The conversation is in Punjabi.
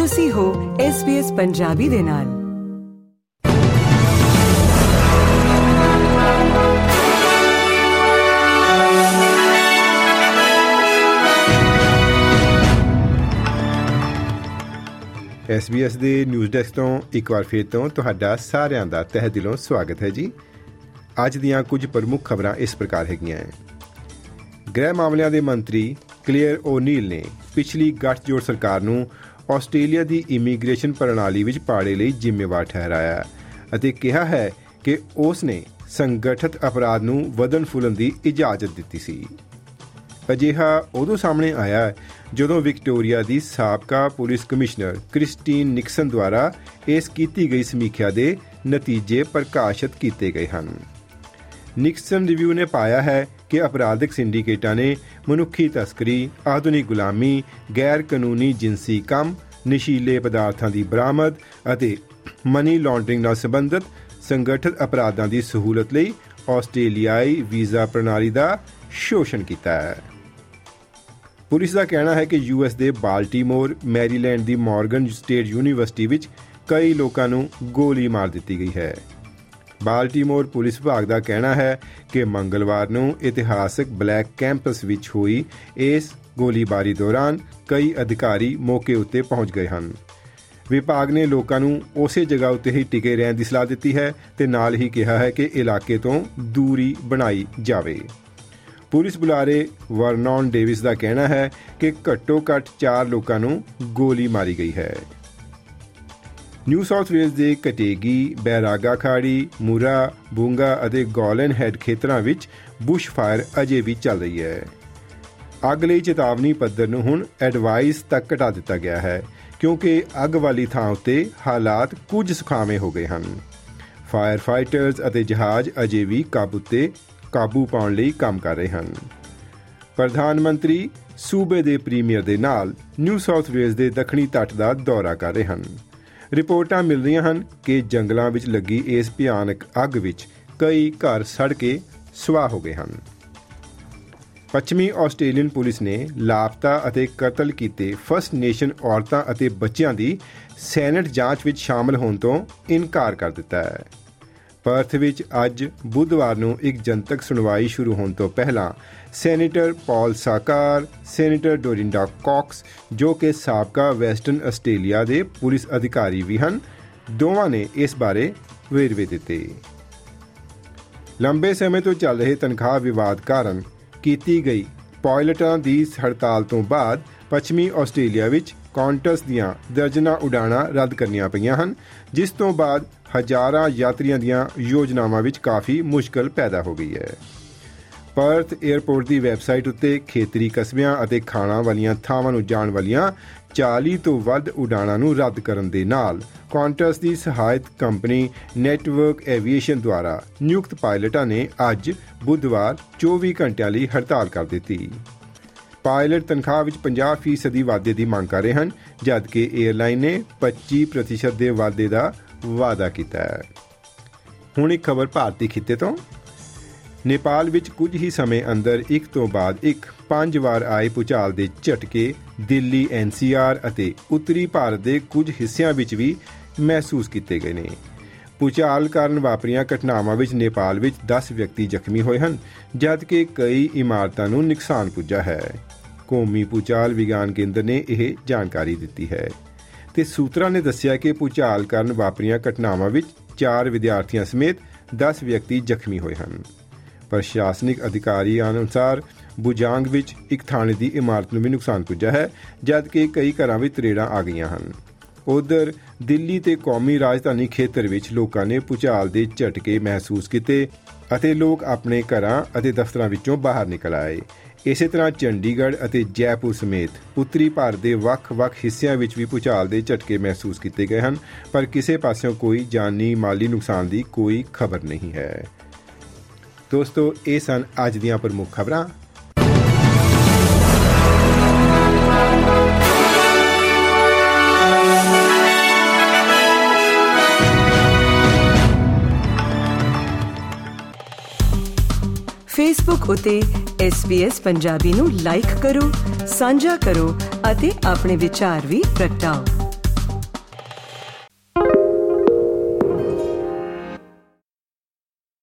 ਤੁਸੀਂ ਹੋ SBS ਪੰਜਾਬੀ ਦੇ ਨਾਲ। SBS ਦੇ ਨਿਊਜ਼ ਡੈਸਕ ਤੋਂ ਇੱਕ ਵਾਰ ਫੇਰ ਤੋਂ ਤੁਹਾਡਾ ਸਾਰਿਆਂ ਦਾ ਤਹਿ ਦਿਲੋਂ ਸਵਾਗਤ ਹੈ ਜੀ। ਅੱਜ ਦੀਆਂ ਕੁਝ ਪ੍ਰਮੁੱਖ ਖਬਰਾਂ ਇਸ ਪ੍ਰਕਾਰ ਹੈਗੀਆਂ ਗ੍ਰਹਿ ਮਾਮਲਿਆਂ ਦੇ ਮੰਤਰੀ ਕਲੀਅਰ ਓਨੀਲ ਨੇ ਪਿਛਲੀ ਗੱਠਜੋੜ ਸਰਕਾਰ ਨੂੰ ਆਸਟ੍ਰੇਲੀਆ ਦੀ ਇਮੀਗ੍ਰੇਸ਼ਨ ਪ੍ਰਣਾਲੀ ਵਿੱਚ ਪਾੜੇ ਲਈ ਜ਼ਿੰਮੇਵਾਰ ਠਹਿਰਾਇਆ ਅਤੇ ਕਿਹਾ ਹੈ ਕਿ ਉਸ ਨੇ ਸੰਗਠਿਤ ਅਪਰਾਧ ਨੂੰ ਵਧਣ ਫੁੱਲਣ ਦੀ ਇਜਾਜ਼ਤ ਦਿੱਤੀ ਸੀ। ਅਜਿਹਾ ਉਦੋਂ ਸਾਹਮਣੇ ਆਇਆ ਹੈ ਜਦੋਂ ਵਿਕਟੋਰੀਆ ਦੀ ਸਾਬਕਾ ਪੁਲਿਸ ਕਮਿਸ਼ਨਰ ਕ੍ਰਿਸਟੀਨ ਨਿਕਸਨ ਦੁਆਰਾ ਇਸ ਕੀਤੀ ਗਈ ਸਮੀਖਿਆ ਦੇ ਨਤੀਜੇ ਪ੍ਰਕਾਸ਼ਿਤ ਕੀਤੇ ਗਏ ਹਨ। ਨਿਕਸਨ ਰਿਵਿਊ ਨੇ ਪਾਇਆ ਹੈ ਕਿ ਅਪਰਾਧਿਕ ਸਿੰਡੀਕੇਟਾਂ ਨੇ ਮਨੁੱਖੀ ਤਸਕਰੀ, ਆਧੁਨਿਕ ਗੁਲਾਮੀ ਗੈਰ ਕਾਨੂੰਨੀ ਜਿੰਸੀ ਕੰਮ, ਨਸ਼ੀਲੇ ਪਦਾਰਥਾਂ ਦੀ ਬਰਾਮਦ ਅਤੇ ਮਨੀ ਲਾਂਡਰਿੰਗ ਨਾਲ ਸੰਬੰਧਿਤ ਸੰਗਠਿਤ ਅਪਰਾਧਾਂ ਦੀ ਸਹੂਲਤ ਲਈ ਆਸਟ੍ਰੇਲੀਆਈ ਵੀਜ਼ਾ ਪ੍ਰਣਾਲੀ ਦਾ ਸ਼ੋਸ਼ਣ ਕੀਤਾ ਹੈ। ਪੁਲਿਸ ਦਾ ਕਹਿਣਾ ਹੈ ਕਿ ਯੂਐਸ ਦੇ ਬਾਲਟਿਮੋਰ, ਮੈਰੀਲੈਂਡ ਦੀ ਮਾਰਗਨ ਸਟੇਟ ਯੂਨੀਵਰਸਿਟੀ ਵਿੱਚ ਕਈ ਲੋਕਾਂ ਨੂੰ ਗੋਲੀ ਮਾਰ ਦਿੱਤੀ ਗਈ ਹੈ। ਬਾਲਟਿਮੋਰ ਪੁਲਿਸ ਵਿਭਾਗ ਦਾ ਕਹਿਣਾ ਹੈ ਕਿ ਮੰਗਲਵਾਰ ਨੂੰ ਇਤਿਹਾਸਕ ਬਲੈਕ ਕੈਂਪਸ ਵਿੱਚ ਹੋਈ ਇਸ ਗੋਲੀਬਾਰੀ ਦੌਰਾਨ ਕਈ ਅਧਿਕਾਰੀ ਮੌਕੇ ਉੱਤੇ ਪਹੁੰਚ ਗਏ ਹਨ। ਵਿਭਾਗ ਨੇ ਲੋਕਾਂ ਨੂੰ ਉਸੇ ਜਗ੍ਹਾ ਉੱਤੇ ਹੀ ਟਿਕੇ ਰਹਿਣ ਦੀ ਸਲਾਹ ਦਿੱਤੀ ਹੈ ਤੇ ਨਾਲ ਹੀ ਕਿਹਾ ਹੈ ਕਿ ਇਲਾਕੇ ਤੋਂ ਦੂਰੀ ਬਣਾਈ ਜਾਵੇ। ਪੁਲਿਸ ਬੁਲਾਰੇ ਵਰਨੌਨ ਡੇਵਿਸ ਦਾ ਕਹਿਣਾ ਹੈ ਕਿ ਘੱਟੋ-ਘੱਟ 4 ਲੋਕਾਂ ਨੂੰ ਗੋਲੀ ਮਾਰੀ ਗਈ ਹੈ। ਨਿਊ ਸਾਊਥ ਵੇਲਜ਼ ਦੇ ਕਟੇਗੀ ਬੈਰਾਗਾ ਖਾੜੀ ਮੂਰਾ, ਬੂੰਗਾ ਅਤੇ ਗੋਲਨ ਹੈਡ ਖੇਤਰਾਂ ਵਿੱਚ ਬੁਸ਼ ਫਾਇਰ ਅਜੇ ਵੀ ਚੱਲ ਰਹੀ ਹੈ। ਅੱਗ ਲਈ ਚੇਤਾਵਨੀ ਪੱਧਰ ਨੂੰ ਹੁਣ ਐਡਵਾਈਸ ਤੱਕ ਘਟਾ ਦਿੱਤਾ ਗਿਆ ਹੈ, ਕਿਉਂਕਿ ਅੱਗ ਵਾਲੀ ਥਾਂ ਉੱਤੇ ਹਾਲਾਤ ਕੁਝ ਸੁਖਾਵੇਂ ਹੋ ਗਏ ਹਨ। ਫਾਇਰ ਫਾਈਟਰਸ ਅਤੇ ਜਹਾਜ਼ ਅਜੇ ਵੀ ਕਾਬੂ ਤੇ ਕਾਬੂ ਪਾਉਣ ਲਈ ਕੰਮ ਕਰ ਰਹੇ ਹਨ। ਪ੍ਰਧਾਨ ਮੰਤਰੀ ਸੂਬੇ ਦੇ ਪ੍ਰੀਮੀਅਰ ਦੇ ਨਾਲ ਨਿਊ ਸਾਊਥ ਵੇਲਜ਼ ਦੇ ਦੱਖਣੀ ਤੱਟ ਦਾ ਦੌਰਾ ਕਰ ਰਹੇ ਹਨ। ਰਿਪੋਰਟਾਂ ਮਿਲ ਰਹੀਆਂ ਹਨ ਕਿ ਜੰਗਲਾਂ ਵਿੱਚ ਲੱਗੀ ਇਸ ਭਿਆਨਕ ਅੱਗ ਵਿੱਚ ਕਈ ਘਰ ਸੜ ਕੇ ਸੁਆਹ ਹੋ ਗਏ ਹਨ। ਪੱਛਮੀ ਆਸਟ੍ਰੇਲੀਅਨ ਪੁਲਿਸ ਨੇ ਲਾਪਤਾ ਅਤੇ ਕਤਲ ਕੀਤੇ ਫਸਟ ਨੇਸ਼ਨ ਔਰਤਾਂ ਅਤੇ ਬੱਚਿਆਂ ਦੀ ਸੈਨੇਟ ਜਾਂਚ ਵਿੱਚ ਸ਼ਾਮਲ ਹੋਣ ਤੋਂ ਇਨਕਾਰ ਕਰ ਦਿੱਤਾ ਹੈ। ਪਰਥ ਵਿੱਚ ਅੱਜ ਬੁੱਧਵਾਰ ਨੂੰ ਇੱਕ ਜਨਤਕ ਸੁਣਵਾਈ ਸ਼ੁਰੂ ਹੋਣ ਤੋਂ ਪਹਿਲਾਂ ਸੈਨੇਟਰ ਪਾਲ ਸਾਕਾਰ, ਸੈਨੇਟਰ ਡੋਰਿੰਡਾ ਕਾਕਸ, ਜੋ ਕਿ ਸਾਬਕਾ ਵੈਸਟਰਨ ਆਸਟ੍ਰੇਲੀਆ ਦੇ ਪੁਲਿਸ ਅਧਿਕਾਰੀ ਵੀ ਹਨ। ਦੋਵਾਂ ਨੇ ਇਸ ਬਾਰੇ ਵੇਰਵੇ ਦਿੱਤੇ। ਲੰਬੇ ਸਮੇਂ ਤੋਂ ਚੱਲ ਰਹੇ ਤਨਖਾਹ ਵਿਵਾਦ ਕਾਰਨ ਕੀਤੀ ਗਈ ਪਾਇਲਟਾਂ ਦੀ ਹੜਤਾਲ ਤੋਂ ਬਾਅਦ ਪੱਛਮੀ ਆਸਟ੍ਰੇਲੀਆ ਵਿੱਚ ਕਾਉਂਟਸ ਦੀਆਂ ਦਰਜਨਾ ਉਡਾਣਾਂ ਰੱਦ ਕਰਨੀਆਂ ਪਈਆਂ ਹਨ, ਜਿਸ ਤੋਂ ਬਾਅਦ ਹਜ਼ਾਰਾਂ ਯਾਤਰੀਆਂ ਦੀਆਂ ਯੋਜਨਾਵਾਂ ਵਿੱਚ ਕਾਫੀ ਮੁਸ਼ਕਲ ਪੈਦਾ ਹੋ ਗਈ ਹੈ। ਪਰਥ 에ਅਰਪੋਰਟ ਦੀ ਵੈਬਸਾਈਟ ਉੱਤੇ ਖੇਤਰੀ ਕਸਬਿਆਂ ਅਤੇ ਖਾਣਾ ਵਾਲੀਆਂ ਥਾਵਾਂ ਨੂੰ ਜਾਣ ਵਾਲੀਆਂ 40 ਤੋਂ ਵੱਧ ਉਡਾਣਾਂ ਨੂੰ ਰੱਦ ਕਰਨ ਦੇ ਨਾਲ ਕੁਆਂਟਸ ਦੀ ਸਹਾਇਤ ਕੰਪਨੀ ਨੈਟਵਰਕ ਐਵੀਏਸ਼ਨ ਦੁਆਰਾ ਨਿਯੁਕਤ ਪਾਇਲਟਾਂ ਨੇ ਅੱਜ ਬੁੱਧਵਾਰ 24 ਘੰਟਿਆਂ ਲਈ ਹੜਤਾਲ ਕਰ ਦਿੱਤੀ। ਪਾਇਲਟ ਤਨਖਾਹ ਵਿੱਚ 50% ਵਾਧੇ ਦੀ ਮੰਗ ਕਰ ਰਹੇ ਹਨ, ਜਦਕਿ 에ਅਰਲਾਈਨ ਨੇ 25% ਦੇ ਵਾਧੇ ਦਾ ਵਾਅਦਾ ਕੀਤਾ ਹੈ। ਹੁਣ ਇੱਕ ਖਬਰ ਭਾਰਤੀ ਖਿੱਤੇ ਤੋਂ। ਨੇਪਾਲ ਵਿੱਚ ਕੁਝ ਹੀ ਸਮੇਂ ਅੰਦਰ ਇੱਕ ਤੋਂ ਬਾਅਦ ਇੱਕ ਪੰਜ ਵਾਰ ਆਏ ਪੁਚਾਲ ਦੇ ਝਟਕੇ, ਦਿੱਲੀ ਐਨਸੀਆਰ ਅਤੇ ਉੱਤਰੀ ਭਾਰਤ ਦੇ ਕੁਝ ਹਿੱਸਿਆਂ ਵਿੱਚ ਵੀ ਮਹਿਸੂਸ ਕੀਤੇ ਗਏ ਨੇ। ਪੁਚਾਲ ਕਾਰਨ ਵਾਪਰੀਆਂ ਘਟਨਾਵਾਂ ਵਿੱਚ ਨੇਪਾਲ ਵਿੱਚ 10 ਵਿਅਕਤੀ ਜ਼ਖਮੀ ਹੋਏ ਹਨ, ਜਦਕਿ ਕਈ ਇਮਾਰਤਾਂ ਨੂੰ ਨੁਕਸਾਨ ਪੁੱਜਾ ਹੈ। ਕੌਮੀ ਪੁਚਾਲ ਵਿਗਿਆਨ ਕੇਂਦਰ ਨੇ ਇਹ ਜਾਣਕਾਰੀ ਦਿੱਤੀ ਹੈ। ਤੇ ਸੂਤਰਾਂ ਨੇ ਦੱਸਿਆ ਕਿ ਪੁਚਾਲ ਕਾਰਨ ਵਾਪਰੀਆਂ ਘਟਨਾਵਾਂ ਵਿੱਚ 4 ਵਿਦਿਆਰਥੀਆਂ ਸਮੇਤ 10 ਵਿਅਕਤੀ ਜ਼ਖਮੀ ਹੋਏ ਹਨ। ਪ੍ਰਸ਼ਾਸਨਿਕ ਅਧਿਕਾਰੀਆਂ ਅਨੁਸਾਰ ਬੁਜਾਂਗ ਵਿੱਚ ਇੱਕ ਥਾਣੇ ਦੀ ਇਮਾਰਤ ਨੂੰ ਵੀ ਨੁਕਸਾਨ ਪੁੱਜਾ ਹੈ, ਜਦਕਿ ਕਈ ਘਰਾਂ ਵਿੱਚ ਤਰੇੜਾਂ ਆ ਗਈਆਂ ਹਨ। ਉਧਰ, ਦਿੱਲੀ ਤੇ ਕੌਮੀ ਰਾਜਧਾਨੀ ਖੇਤਰ ਵਿੱਚ ਲੋਕਾਂ ਨੇ ਪੁਚਾਲ ਦੇ ਝਟਕੇ ਮਹਿਸੂਸ ਕੀਤੇ ਅਤੇ ਲੋਕ ਆਪਣੇ ਘਰਾਂ ਅਤੇ ਦਫ਼ਤਰਾਂ ਵਿੱਚੋਂ ਬਾਹਰ ਨਿਕਲ ਆਏ। ਇਸੇ ਤਰ੍ਹਾਂ ਚੰਡੀਗੜ੍ਹ ਅਤੇ ਜੈਪੁਰ ਸਮੇਤ ਉੱਤਰੀ ਭਾਰਤ ਦੇ ਵੱਖ-ਵੱਖ ਹਿੱਸਿਆਂ ਵਿੱਚ ਵੀ ਪੁਚਾਲ ਦੇ ਝਟਕੇ ਮਹਿਸੂਸ ਕੀਤੇ ਗਏ ਹਨ, ਪਰ ਕਿਸੇ ਪਾਸਿਓਂ ਕੋਈ ਜਾਨੀ ਮਾਲੀ ਨੁਕਸਾਨ ਦੀ ਕੋਈ ਖਬਰ ਨਹੀਂ ਹੈ। ਦੋਸਤੋ, ਇਹ ਸਨ ਅੱਜ ਦੀਆਂ ਪ੍ਰਮੁੱਖ ਖਬਰਾਂ। ਫੇਸਬੁੱਕ ਉਤੇ SBS ਪੰਜਾਬੀ ਨੂੰ ਲਾਈਕ ਕਰੋ, ਸਾਂਝਾ ਕਰੋ ਅਤੇ ਆਪਣੇ ਵਿਚਾਰ ਵੀ ਪ੍ਰਗਟਾਓ।